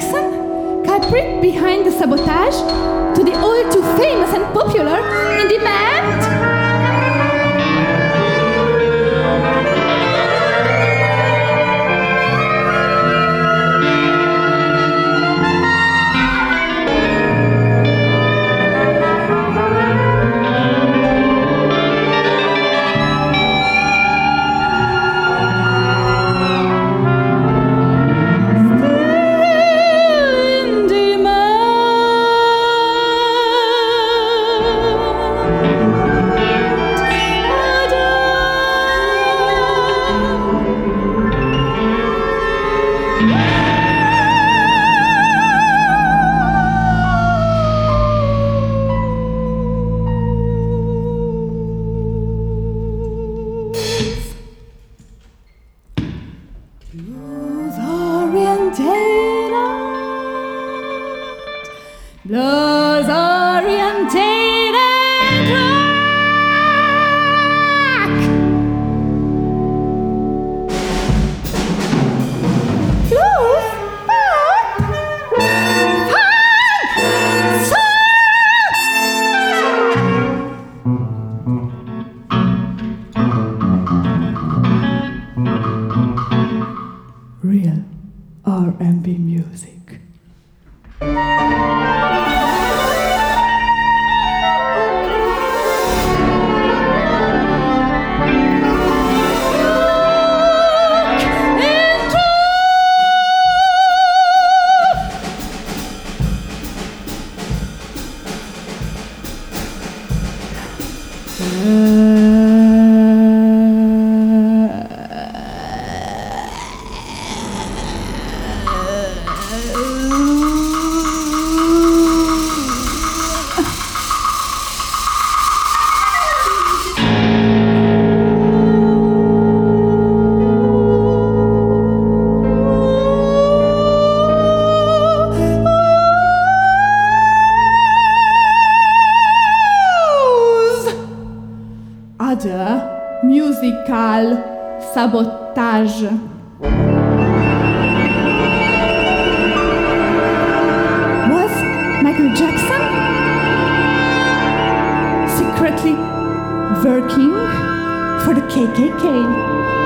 Jackson, culprit behind the sabotage, to the all too famous and popular indie band. Blues orientated. Blues orientated Other musical sabotage. Was Michael Jackson secretly working for the KKK?